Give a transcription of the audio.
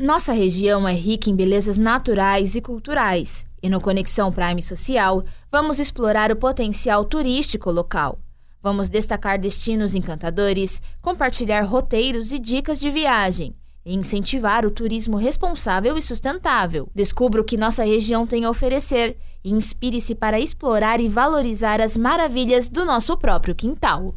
Nossa região é rica em belezas naturais e culturais, e no Conexão Prime Social vamos explorar o potencial turístico local. Vamos destacar destinos encantadores, compartilhar roteiros e dicas de viagem e incentivar o turismo responsável e sustentável. Descubra o que nossa região tem a oferecer e inspire-se para explorar e valorizar as maravilhas do nosso próprio quintal.